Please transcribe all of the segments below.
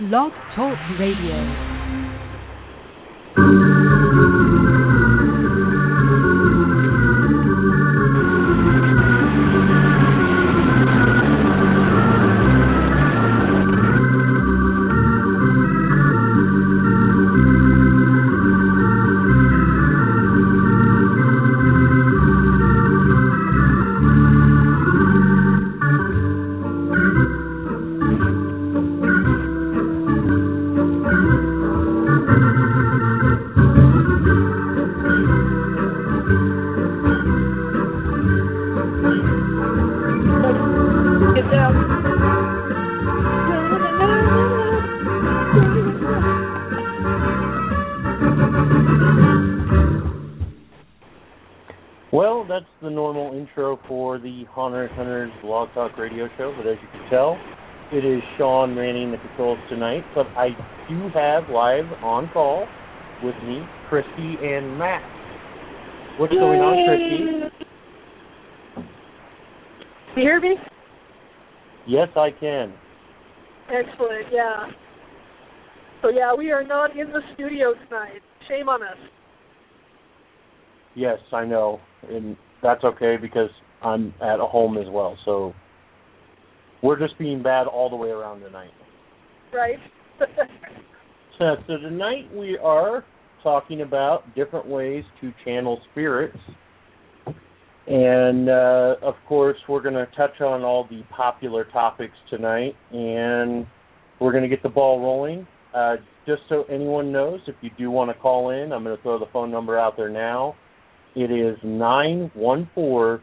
Blog Talk Radio. Well, that's the normal intro for the Hunter Hunters Blog Talk Radio Show, but as you can tell, it is Sean manning the controls tonight. But I do have live on call with me Christy and Matt. What's going on, Christy? You hear me? Yes, I can. Excellent, yeah. So yeah, we are not in the studio tonight. Shame on us. Yes, I know, and that's okay because I'm at a home as well. So we're just being bad all the way around tonight. Right? So, so tonight we are talking about different ways to channel spirits. And uh, of course, we're going to touch on all the popular topics tonight, and we're going to get the ball rolling. Uh, just so anyone knows, if you do want to call in, I'm going to throw the phone number out there now. It is nine one four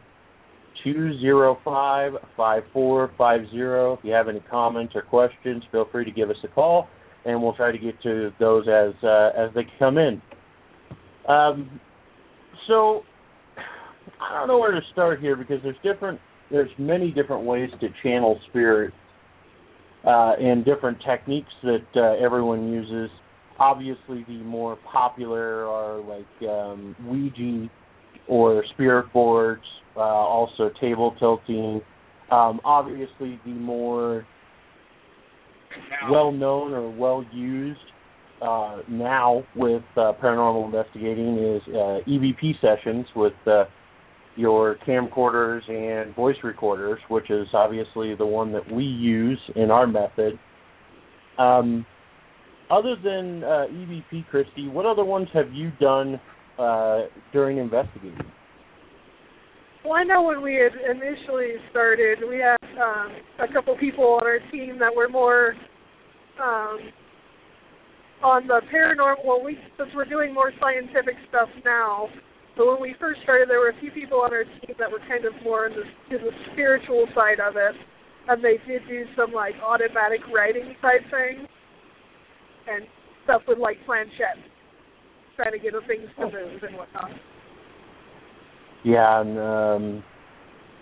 two zero five five four five zero. If you have any comments or questions, feel free to give us a call, and we'll try to get to those as uh, as they come in. Um, so I don't know where to start here because there's different there's many different ways to channel spirit uh, and different techniques that uh, everyone uses. Obviously, the more popular are like um, Ouija or spirit boards, uh, also table tilting. Um, obviously, the more well known or well used uh, now with uh, paranormal investigating is uh, EVP sessions with uh, your camcorders and voice recorders, which is obviously the one that we use in our method. Um, other than uh, EVP, Christy, what other ones have you done uh, during investigating? well, I know when we had initially started, we had um, a couple people on our team that were more um, on the paranormal. Well, we since we're doing more scientific stuff now. But when we first started, there were a few people on our team that were kind of more in the, in the spiritual side of it, and they did do some like automatic writing type thing, and stuff with like planchettes, trying to get the things to move and whatnot. Yeah, and um,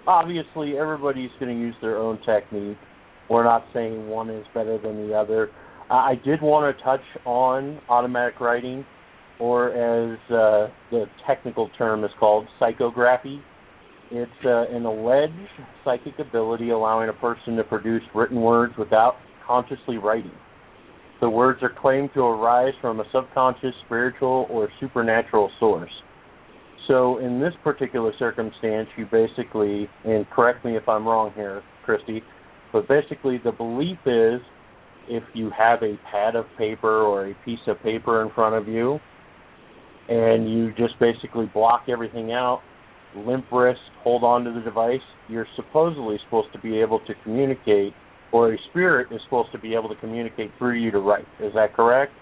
obviously everybody's going to use their own technique. We're not saying one is better than the other. I did want to touch on automatic writing, or as uh, the technical term is called, psychography. It's uh, an alleged psychic ability allowing a person to produce written words without consciously writing. The words are claimed to arise from a subconscious, spiritual, or supernatural source. So in this particular circumstance, you basically, and correct me if I'm wrong here, Christy, but basically the belief is if you have a pad of paper or a piece of paper in front of you, and you just basically block everything out, limp wrist, hold on to the device, you're supposedly supposed to be able to communicate, or a spirit is supposed to be able to communicate through you to write. Is that correct?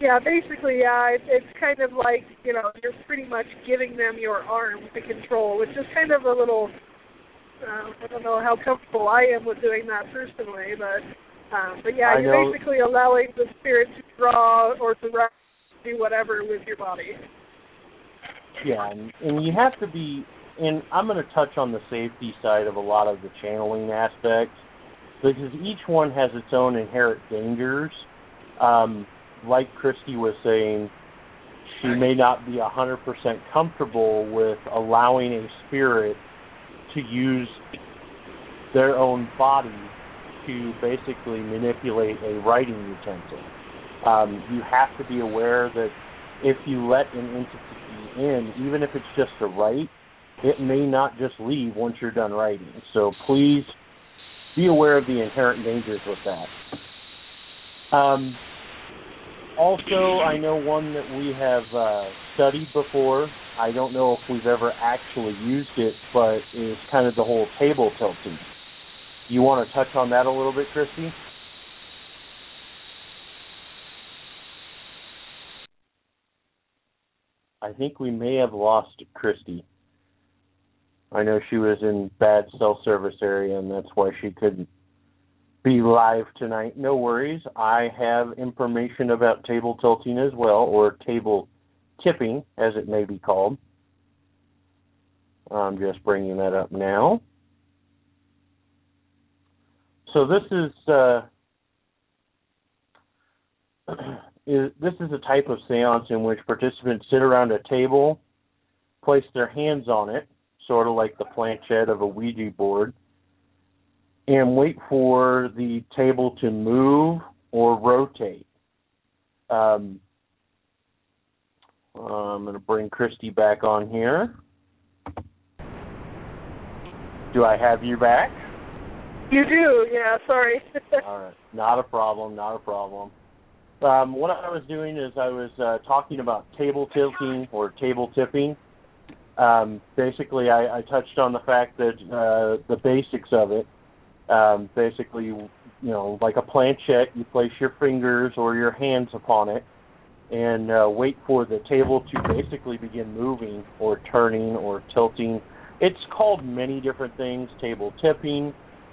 Yeah, basically, yeah, it, it's kind of like you know you're pretty much giving them your arm to control, which is kind of a little. Uh, I don't know how comfortable I am with doing that personally, but um, but yeah, I you're know- basically allowing the spirit to draw or to write, do whatever with your body. Yeah, and, and you have to be, and I'm going to touch on the safety side of a lot of the channeling aspects because each one has its own inherent dangers. Um, like Christy was saying, she may not be 100% comfortable with allowing a spirit to use their own body to basically manipulate a writing utensil. Um, you have to be aware that if you let an entity in, even if it's just to write, it may not just leave once you're done writing. So please be aware of the inherent dangers with that. Um, also, I know one that we have uh, studied before. I don't know if we've ever actually used it, but it's kind of the whole table tilting. You want to touch on that a little bit, Christy? I think we may have lost Christy. I know she was in bad cell service area, and that's why she couldn't be live tonight. No worries. I have information about table tilting as well, or table tipping, as it may be called. I'm just bringing that up now. So this is uh, is this is a type of séance in which participants sit around a table, place their hands on it, sort of like the planchette of a Ouija board, and wait for the table to move or rotate. Um, I'm going to bring Christy back on here. Do I have you back? You do, yeah. Sorry. All right, not a problem, not a problem. Um, what I was doing is I was uh, talking about table tilting or table tipping. Um, basically, I, I touched on the fact that uh, the basics of it. Um, basically, you know, like a planchette, you place your fingers or your hands upon it and uh, wait for the table to basically begin moving or turning or tilting. It's called many different things: table tipping,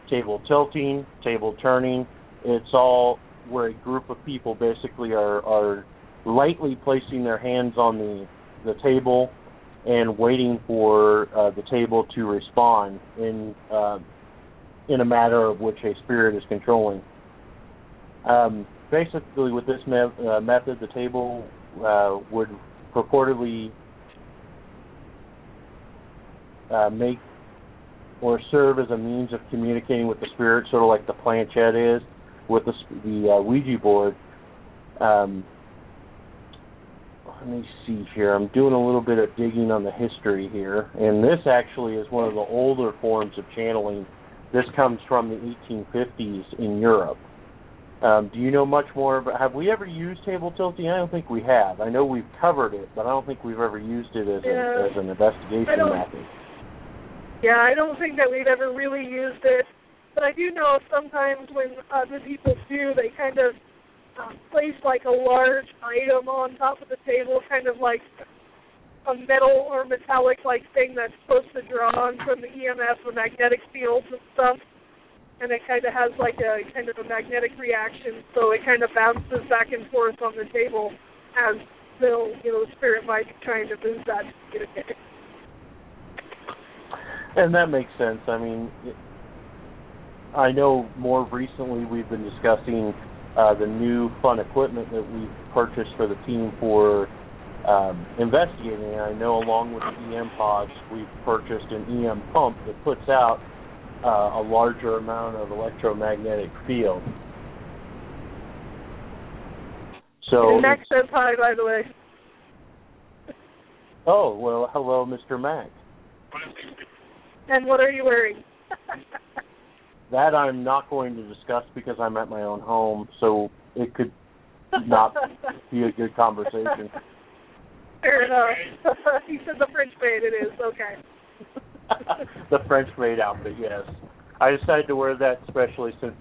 table tilting, table turning. It's all where a group of people basically are are lightly placing their hands on the the table and waiting for uh, the table to respond in uh, in a matter of which a spirit is controlling. Um, basically, with this me- uh, method, the table uh, would purportedly uh, make or serve as a means of communicating with the spirit, sort of like the planchette is with the, the uh, Ouija board. Um, let me see here. I'm doing a little bit of digging on the history here, and this actually is one of the older forms of channeling. This comes from the 1850s in Europe. Um, do you know much more about? Have we ever used table tilting? I don't think we have. I know we've covered it, but I don't think we've ever used it as, yeah. a, as an investigation method. Yeah, I don't think that we've ever really used it. But I do know sometimes when other people do, they kind of um, like a large item on top of the table, kind of like a metal or metallic like thing that's supposed to draw on from the EMF or magnetic fields and stuff. And it kind of has like a kind of a magnetic reaction, so it kind of bounces back and forth on the table as though you know spirit might be trying to move that. And that makes sense. I mean, I know more recently we've been discussing uh, the new fun equipment that we've purchased for the team for um, investigating. And I know along with the EM pods, we've purchased an EM pump that puts out uh, a larger amount of electromagnetic field. So Max says hi, by the way. Oh well, hello, Mr. Mac. And what are you wearing? That I'm not going to discuss because I'm at my own home, so it could not be a good conversation. Fair enough. he said the French maid it is, okay. the French maid outfit, yes. I decided to wear that especially since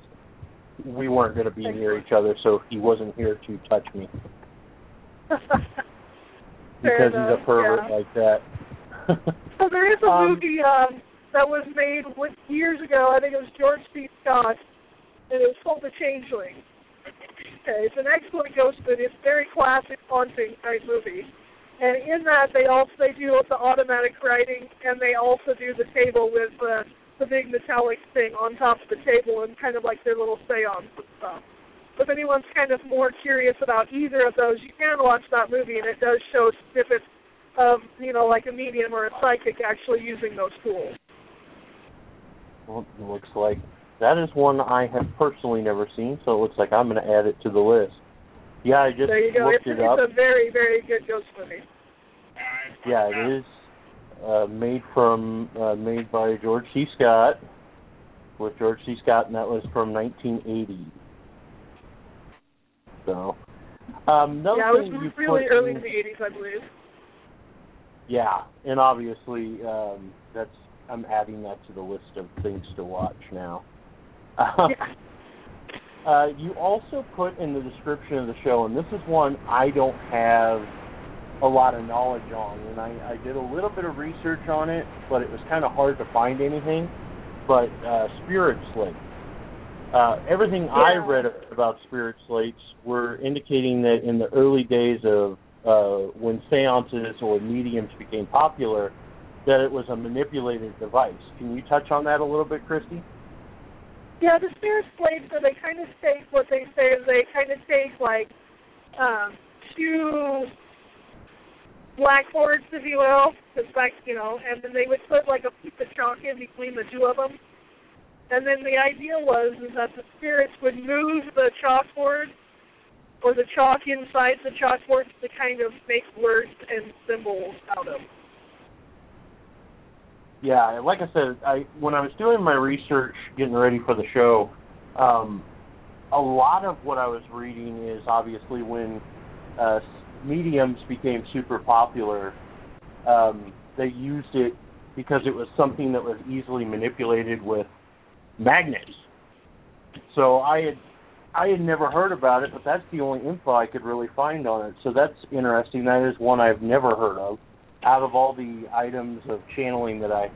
we weren't going to be near each other, so he wasn't here to touch me. because enough, he's a pervert yeah. like that. So there is a Um, movie um that was made with, years ago. I think it was George C. Scott, and it was called The Changeling. Okay, it's an excellent ghost movie. It's very classic haunting type movie. And in that, they also they do the automatic writing, and they also do the table with uh, the big metallic thing on top of the table, and kind of like their little seance and stuff. If anyone's kind of more curious about either of those, you can watch that movie, and it does show snippets of you know like a medium or a psychic actually using those tools. Well, it looks like that is one I have personally never seen, so it looks like I'm going to add it to the list. Yeah, I just there you go. looked it's, it up. It's a very, very good ghost movie. Yeah, it is uh, made from uh, made by George C. Scott with George C. Scott, and that was from 1980. So, um, yeah, it was really early in- in the 80s, I believe. Yeah, and obviously um, that's I'm adding that to the list of things to watch now. Yeah. Uh, you also put in the description of the show, and this is one I don't have a lot of knowledge on, and I, I did a little bit of research on it, but it was kind of hard to find anything. But uh, spirit slate. Uh, everything I read about spirit slates were indicating that in the early days of uh, when seances or mediums became popular, that it was a manipulated device. Can you touch on that a little bit, Christy? Yeah, the spirit slates, so they kind of take what they say is they kind of take like um, two blackboards, if you will, like you know, and then they would put like a piece of chalk in between the two of them. And then the idea was is that the spirits would move the chalkboard or the chalk inside the chalkboard to kind of make words and symbols out of. Yeah, like I said, I when I was doing my research, getting ready for the show, um, a lot of what I was reading is obviously when uh, mediums became super popular, um, they used it because it was something that was easily manipulated with magnets. So I had I had never heard about it, but that's the only info I could really find on it. So that's interesting. That is one I've never heard of. Out of all the items of channeling that I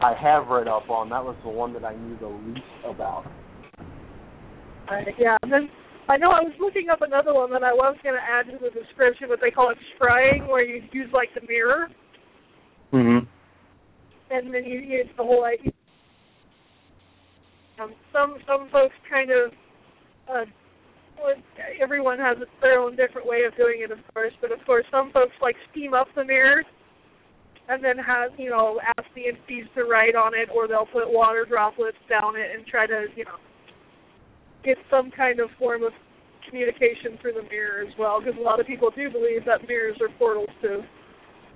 I have read up on, that was the one that I knew the least about. Uh, yeah, and then I know I was looking up another one that I was going to add to the description, but they call it scrying, where you use like the mirror, Mhm. and then you use the whole idea. Um, some some folks kind of, uh, everyone has their own different way of doing it, of course. But of course, some folks like steam up the mirror, and then have you know ask the entities to write on it, or they'll put water droplets down it and try to you know get some kind of form of communication through the mirror as well, because a lot of people do believe that mirrors are portals to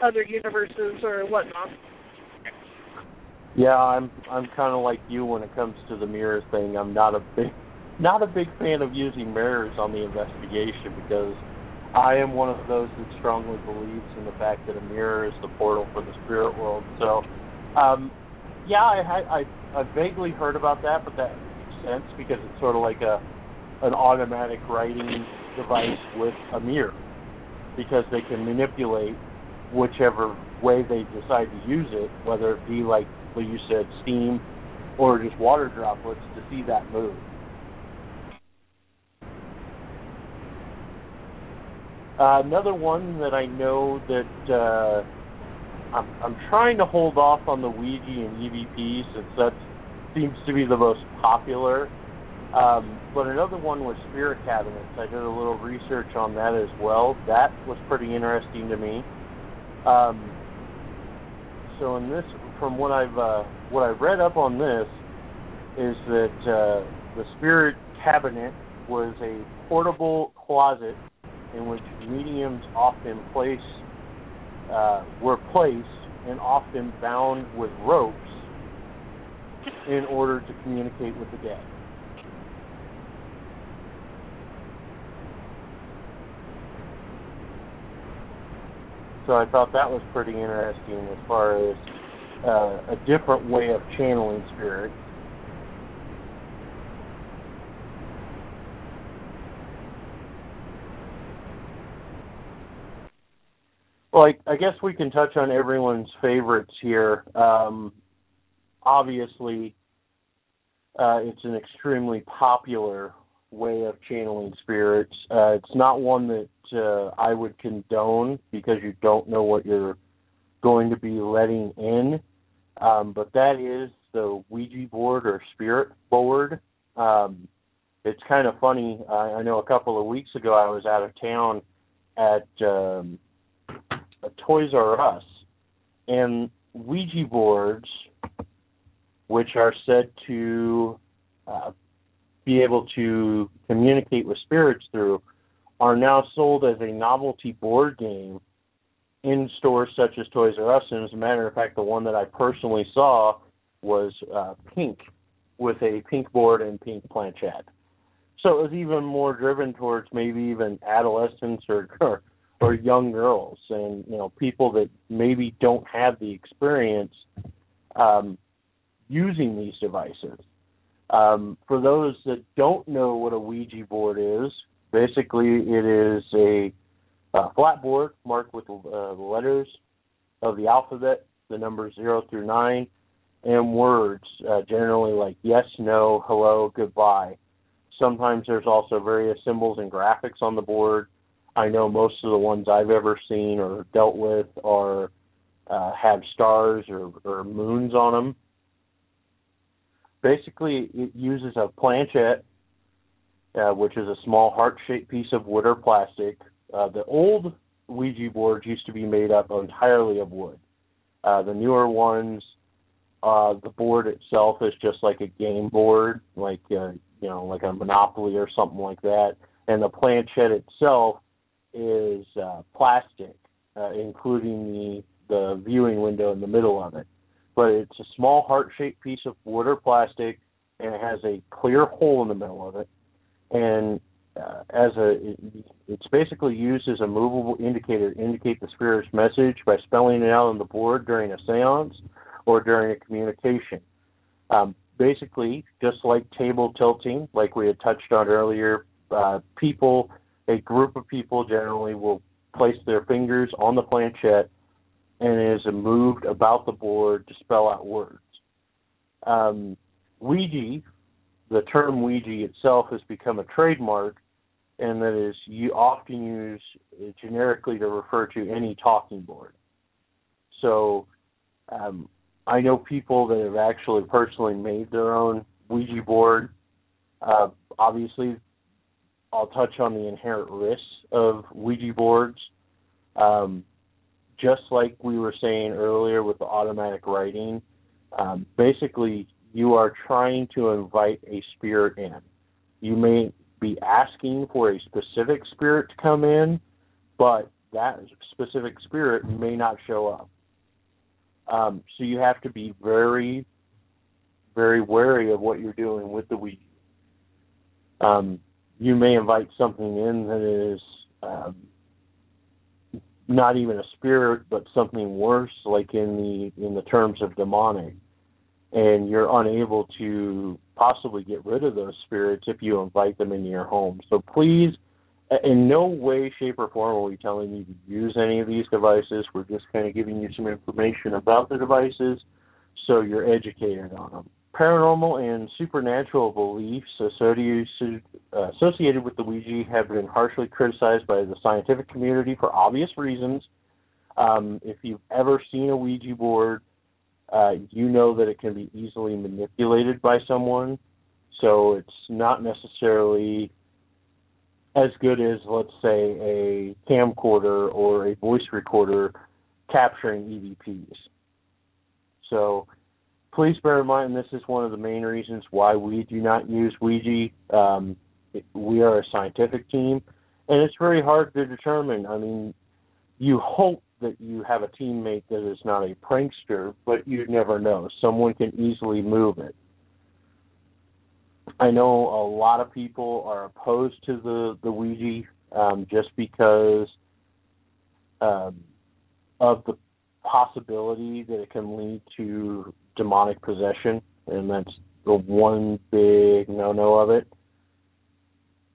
other universes or whatnot. Yeah, I'm I'm kind of like you when it comes to the mirror thing. I'm not a big not a big fan of using mirrors on the investigation because I am one of those that strongly believes in the fact that a mirror is the portal for the spirit world. So, um, yeah, I I I, I vaguely heard about that, but that makes sense because it's sort of like a an automatic writing device with a mirror because they can manipulate whichever way they decide to use it, whether it be like what you said, steam or just water droplets to see that move. Uh, another one that I know that uh, I'm, I'm trying to hold off on the Ouija and EVP since that seems to be the most popular. Um, but another one was spirit cabinets. I did a little research on that as well. That was pretty interesting to me. Um, so in this, from what I've uh, what I've read up on this, is that uh, the spirit cabinet was a portable closet in which mediums often place uh, were placed and often bound with ropes in order to communicate with the dead. So I thought that was pretty interesting as far as uh, a different way of channeling spirit. Well, I, guess we can touch on everyone's favorites here. Um, obviously, uh, it's an extremely popular way of channeling spirits. Uh, it's not one that uh, I would condone because you don't know what you're going to be letting in. Um, but that is the Ouija board or spirit board. Um, it's kind of funny. I, I know a couple of weeks ago I was out of town at um, Toys R Us, and Ouija boards, which are said to uh, be able to communicate with spirits through are now sold as a novelty board game in stores such as Toys R Us. And as a matter of fact, the one that I personally saw was uh, pink with a pink board and pink planchette. So it was even more driven towards maybe even adolescents or, or or young girls and you know people that maybe don't have the experience um, using these devices. Um, for those that don't know what a Ouija board is, basically it is a, a flat board marked with uh, letters of the alphabet, the numbers zero through nine, and words uh, generally like yes, no, hello, goodbye. Sometimes there's also various symbols and graphics on the board. I know most of the ones I've ever seen or dealt with are uh, have stars or, or moons on them. Basically, it uses a planchette, uh, which is a small heart-shaped piece of wood or plastic. Uh, the old Ouija boards used to be made up entirely of wood. Uh, the newer ones, uh, the board itself is just like a game board, like uh, you know, like a Monopoly or something like that. And the planchette itself is uh, plastic, uh, including the the viewing window in the middle of it. But it's a small heart-shaped piece of wood or plastic, and it has a clear hole in the middle of it. And uh, as a, it's basically used as a movable indicator to indicate the spirit's message by spelling it out on the board during a séance or during a communication. Um, basically, just like table tilting, like we had touched on earlier, uh, people, a group of people generally will place their fingers on the planchette and is moved about the board to spell out words. Um, Ouija, the term Ouija itself has become a trademark, and that is you often used generically to refer to any talking board. So um, I know people that have actually personally made their own Ouija board. Uh, obviously, I'll touch on the inherent risks of Ouija boards. Um, just like we were saying earlier with the automatic writing, um, basically you are trying to invite a spirit in. You may be asking for a specific spirit to come in, but that specific spirit may not show up. Um, so you have to be very, very wary of what you're doing with the Ouija. Um, you may invite something in that is um, not even a spirit, but something worse, like in the in the terms of demonic, and you're unable to possibly get rid of those spirits if you invite them into your home. So please, in no way, shape, or form are we telling you to use any of these devices. We're just kind of giving you some information about the devices so you're educated on them paranormal and supernatural beliefs associated, uh, associated with the Ouija have been harshly criticized by the scientific community for obvious reasons. Um, if you've ever seen a Ouija board, uh, you know that it can be easily manipulated by someone. So it's not necessarily as good as, let's say, a camcorder or a voice recorder capturing EVPs. So please bear in mind this is one of the main reasons why we do not use Ouija. Um, we are a scientific team, and it's very hard to determine. I mean, you hope that you have a teammate that is not a prankster, but you never know. Someone can easily move it. I know a lot of people are opposed to the the Ouija um, just because um, of the possibility that it can lead to demonic possession, and that's the one big no-no of it.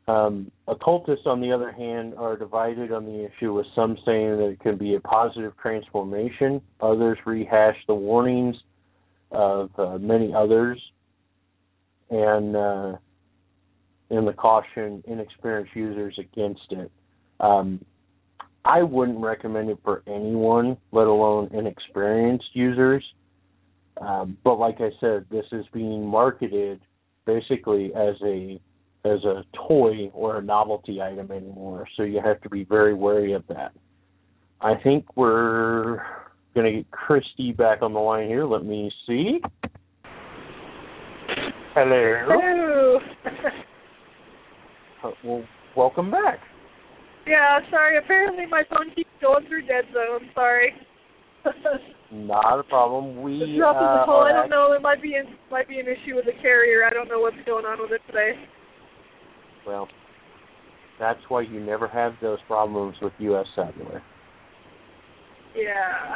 Um, occultists, on the other hand, are divided on the issue, with some saying that it can be a positive transformation. Others rehash the warnings of uh, many others, and uh, and the caution inexperienced users against it. Um, I wouldn't recommend it for anyone, let alone inexperienced users. Um, but like I said, this is being marketed basically as a as a toy or a novelty item anymore. So you have to be very wary of that. I think we're going to get Christy back on the line here. Let me see. Hello. Hello. Uh, well, welcome back. yeah, sorry. Apparently my phone keeps going through dead zone. Sorry. Not a problem. We It's dropping uh, the call. I don't know. It might be an, might be an issue with the carrier. I don't know what's going on with it today. Well, that's why you never have those problems with U.S. Cellular. Yeah.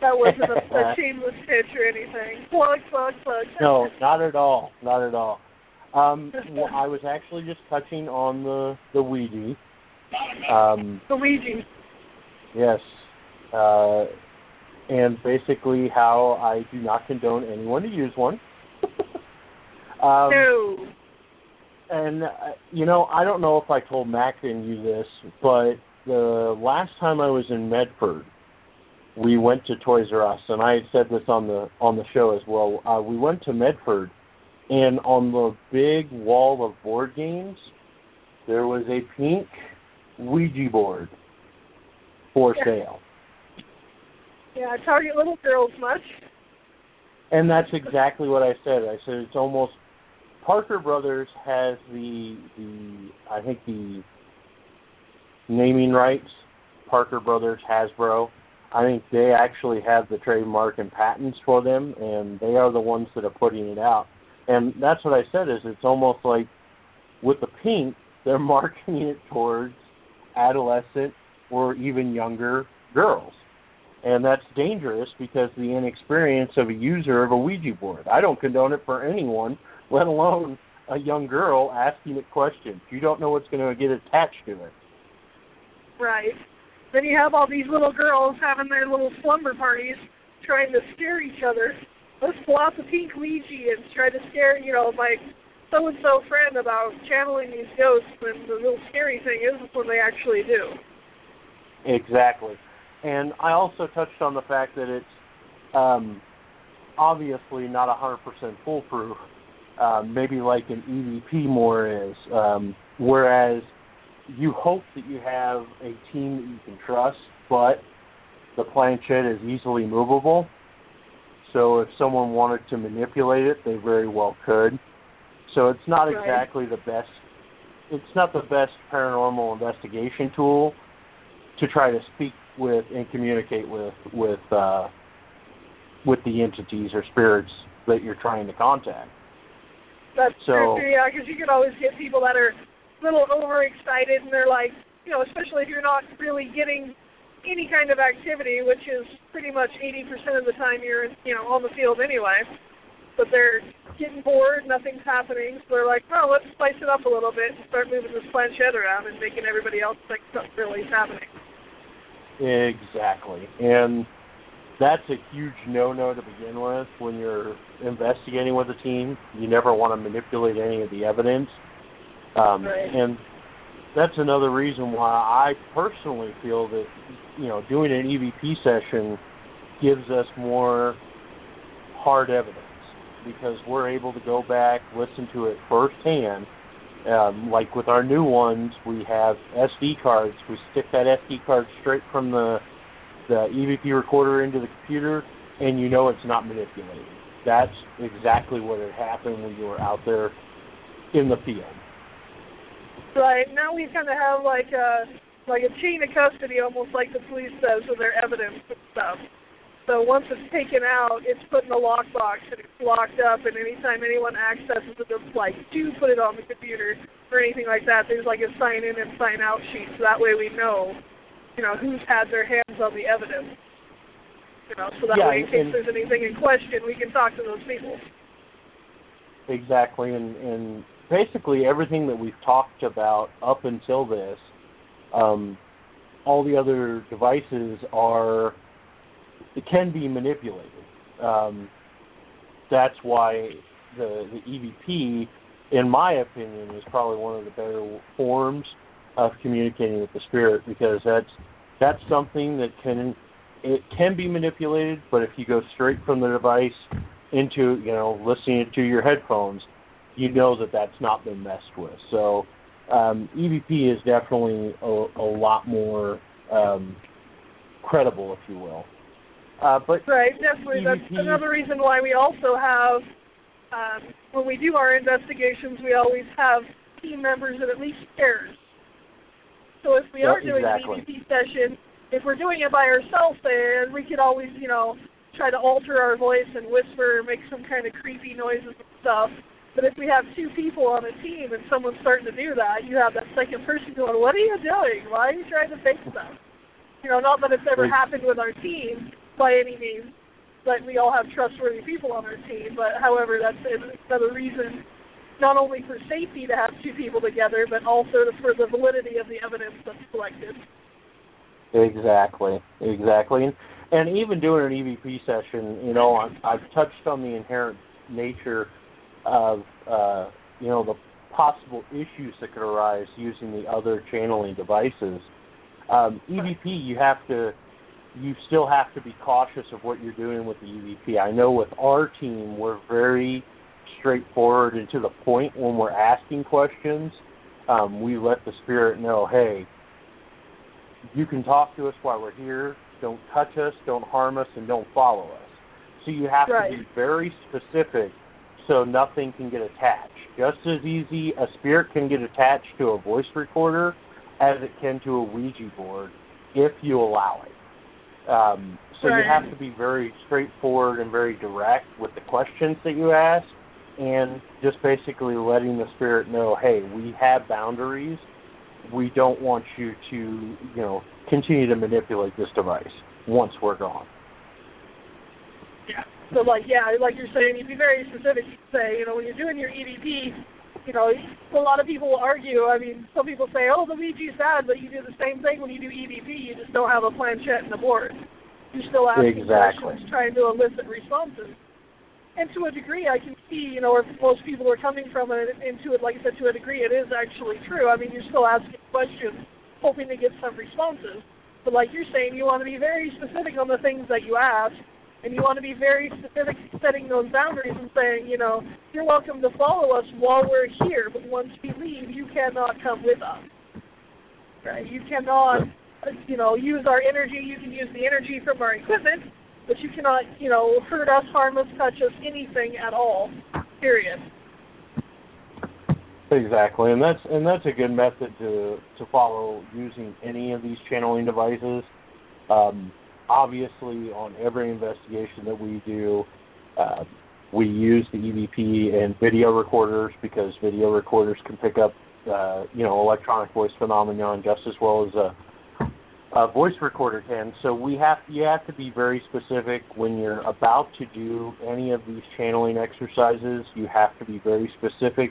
That wasn't a, a shameless pitch or anything. Plug, plug, plug. No, not at all. Not at all. Um, well, I was actually just touching on the the Ouija. Um, Luigi. yes, uh, and basically how I do not condone anyone to use one. um, no. And uh, you know, I don't know if I told Mac and you this, but the last time I was in Medford, we went to Toys R Us, and I said this on the on the show as well. Uh, we went to Medford, and on the big wall of board games, there was a pink Ouija board for sale, Yeah, target little girls much. and that's exactly what I said. I said it's almost Parker Brothers has the the I think the naming rights. Parker Brothers Hasbro. I think they actually have the trademark and patents for them, and they are the ones that are putting it out. And that's what I said is it's almost like with the pink, they're marketing it towards adolescent or even younger girls. And that's dangerous because the inexperience of a user of a Ouija board. I don't condone it for anyone, let alone a young girl asking it questions. You don't know what's going to get attached to it. Right. Then you have all these little girls having their little slumber parties trying to scare each other. Let's pull out the pink Ouija and try to scare, you know, my so and so friend about channeling these ghosts when the real scary thing is when they actually do. Exactly. And I also touched on the fact that it's um, obviously not 100% foolproof, um, maybe like an EVP more is. Um, whereas you hope that you have a team that you can trust, but the planchette is easily movable. So if someone wanted to manipulate it, they very well could. So it's not Right. exactly the best. It's not the best paranormal investigation tool to try to speak with and communicate with with uh, with the entities or spirits that you're trying to contact. That's So- true, too, yeah, because you can always get people that are a little overexcited and they're like, you know, especially if you're not really getting any kind of activity, which is pretty much 80% of the time you're, you know, on the field anyway. But they're getting bored, nothing's happening, so they're like, oh, let's spice it up a little bit and start moving this planchette around and making everybody else think something really is happening. Exactly, and that's a huge no-no to begin with when you're investigating with a team. You never want to manipulate any of the evidence, um, Right. and that's another reason why I personally feel that you know doing an EVP session gives us more hard evidence because we're able to go back, listen to it firsthand. Um, like with our new ones, we have SD cards. We stick that SD card straight from the the EVP recorder into the computer, and you know it's not manipulated. That's exactly what had happened when you were out there in the field. Right now we kind of have like a like a chain of custody, almost like the police does with their evidence and stuff. So once it's taken out, it's put in a lockbox and it's locked up. And anytime anyone accesses it, it's like do put it on the computer or anything like that. There's like a sign in and sign out sheet, so that way we know, you know, who's had their hands on the evidence. You know, so that Yeah, way in case and- there's anything in question, we can talk to those people. Exactly, and and basically everything that we've talked about up until this, um, all the other devices are it can be manipulated. Um, that's why the the EVP, in my opinion, is probably one of the better forms of communicating with the spirit because that's that's something that can it can be manipulated, but if you go straight from the device into you know listening to your headphones, you know that that's not been messed with. So um, EVP is definitely a, a lot more um, credible, if you will. Uh, but Right, definitely. That's another reason why we also have um, when we do our investigations, we always have team members that at least cares. So if we Yeah, are doing exactly. an EVP session, if we're doing it by ourselves, then we could always, you know, try to alter our voice and whisper, or make some kind of creepy noises and stuff. But if we have two people on a team and someone's starting to do that, you have that second person going, "What are you doing? Why are you trying to fake stuff?" You know, not that it's ever happened with our team by any means, but we all have trustworthy people on our team. But however, that's another reason, not only for safety to have two people together, but also for the validity of the evidence that's collected. Exactly, exactly, and, even doing an EVP session, you know, I've, I've touched on the inherent nature of, uh, you know, the possible issues that could arise using the other channeling devices. Um, EVP, you have to, you still have to be cautious of what you're doing with the EVP. I know with our team, we're very straightforward and to the point when we're asking questions. Um, we let the spirit know, hey, you can talk to us while we're here. Don't touch us, don't harm us, and don't follow us. So you have Right. to be very specific so nothing can get attached. Just as easy, a spirit can get attached to a voice recorder as it can to a Ouija board if you allow it. Um, so Right. you have to be very straightforward and very direct with the questions that you ask and just basically letting the spirit know, hey, we have boundaries we don't want you to, you know, continue to manipulate this device once we're gone. Yeah. So like yeah, like you're saying, you'd be very specific. You say, you know, when you're doing your EVP, you know, a lot of people will argue. I mean, some people say, oh, the Ouija's bad, but you do the same thing when you do EVP. You just don't have a planchette and a board. You're still asking Exactly. questions, trying to elicit responses. And to a degree, I can see, you know, where most people are coming from and into it. Like I said, to a degree, it is actually true. I mean, you're still asking questions, hoping to get some responses. But like you're saying, you want to be very specific on the things that you ask, and you want to be very specific setting those boundaries and saying, you know, you're welcome to follow us while we're here, but once we leave, you cannot come with us. Right? You cannot, you know, use our energy. You can use the energy from our equipment, but you cannot, you know, hurt us, harm us, touch us, anything at all. Period. Exactly, and that's and that's a good method to to follow using any of these channeling devices. Um, obviously, on every investigation that we do, uh, we use the EVP and video recorders because video recorders can pick up, uh, you know, electronic voice phenomenon just as well as a a voice recorder can. So we have you have to be very specific when you're about to do any of these channeling exercises. You have to be very specific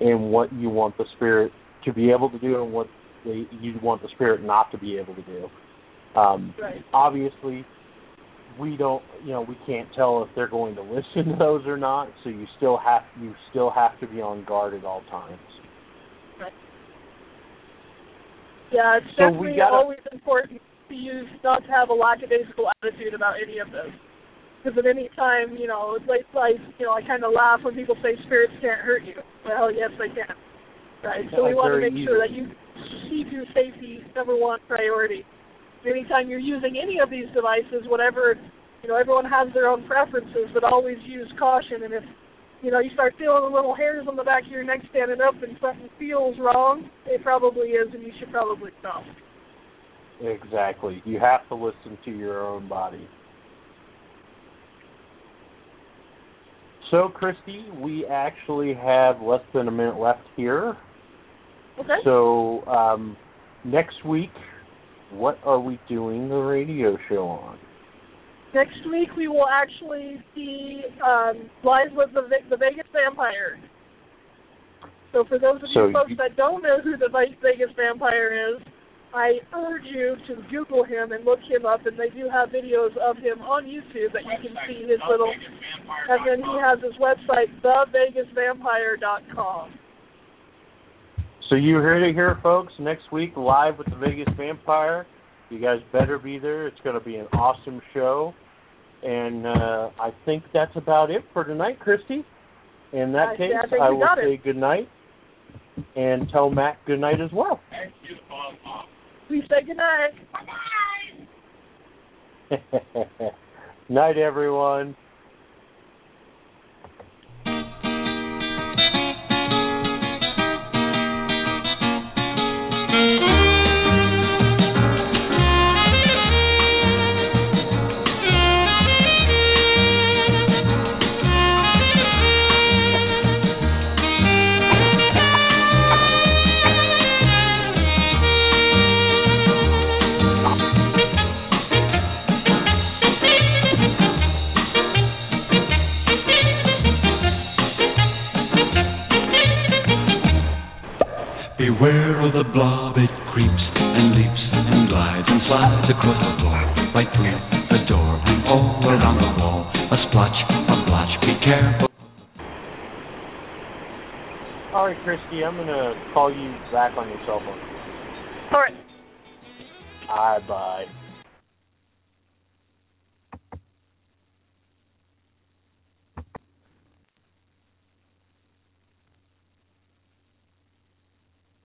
in what you want the spirit to be able to do and what they, you want the spirit not to be able to do. Um, Right. obviously, we don't, you know, we can't tell if they're going to listen to those or not. So you still have you still have to be on guard at all times. Right. Yeah, it's So definitely gotta- always important to use not to have a lackadaisical attitude about any of this. Because at any time, you know, it's like, like you know, I kind of laugh when people say spirits can't hurt you. Well, yes, they can. Right. So we want to make sure that you keep your safety number one priority. Anytime you're using any of these devices, whatever, you know, everyone has their own preferences, but always use caution. And if you know, you start feeling the little hairs on the back of your neck standing up and something feels wrong, it probably is, and you should probably stop. Exactly. You have to listen to your own body. So, Christy, we actually have less than a minute left here. Okay? So, um, next week, what are we doing the radio show on? Next week we will actually see um, Live with the, Ve- the Vegas Vampire. So for those of So you folks you- that don't know who the Ve- Vegas Vampire is, I urge you to Google him and look him up, and they do have videos of him on YouTube that you can see his little. And then he has his website, thevegasvampire.com. So you heard it here, folks. Next week, live with the Vegas Vampire. You guys better be there. It's going to be an awesome show. And uh, I think that's about it for tonight, Christy. In that I- case, I think I will got it. say good night and tell Matt good night as well. Thank you, Paul. We say goodnight. night, everyone. Ricky, I'm going to call you back on your cell phone.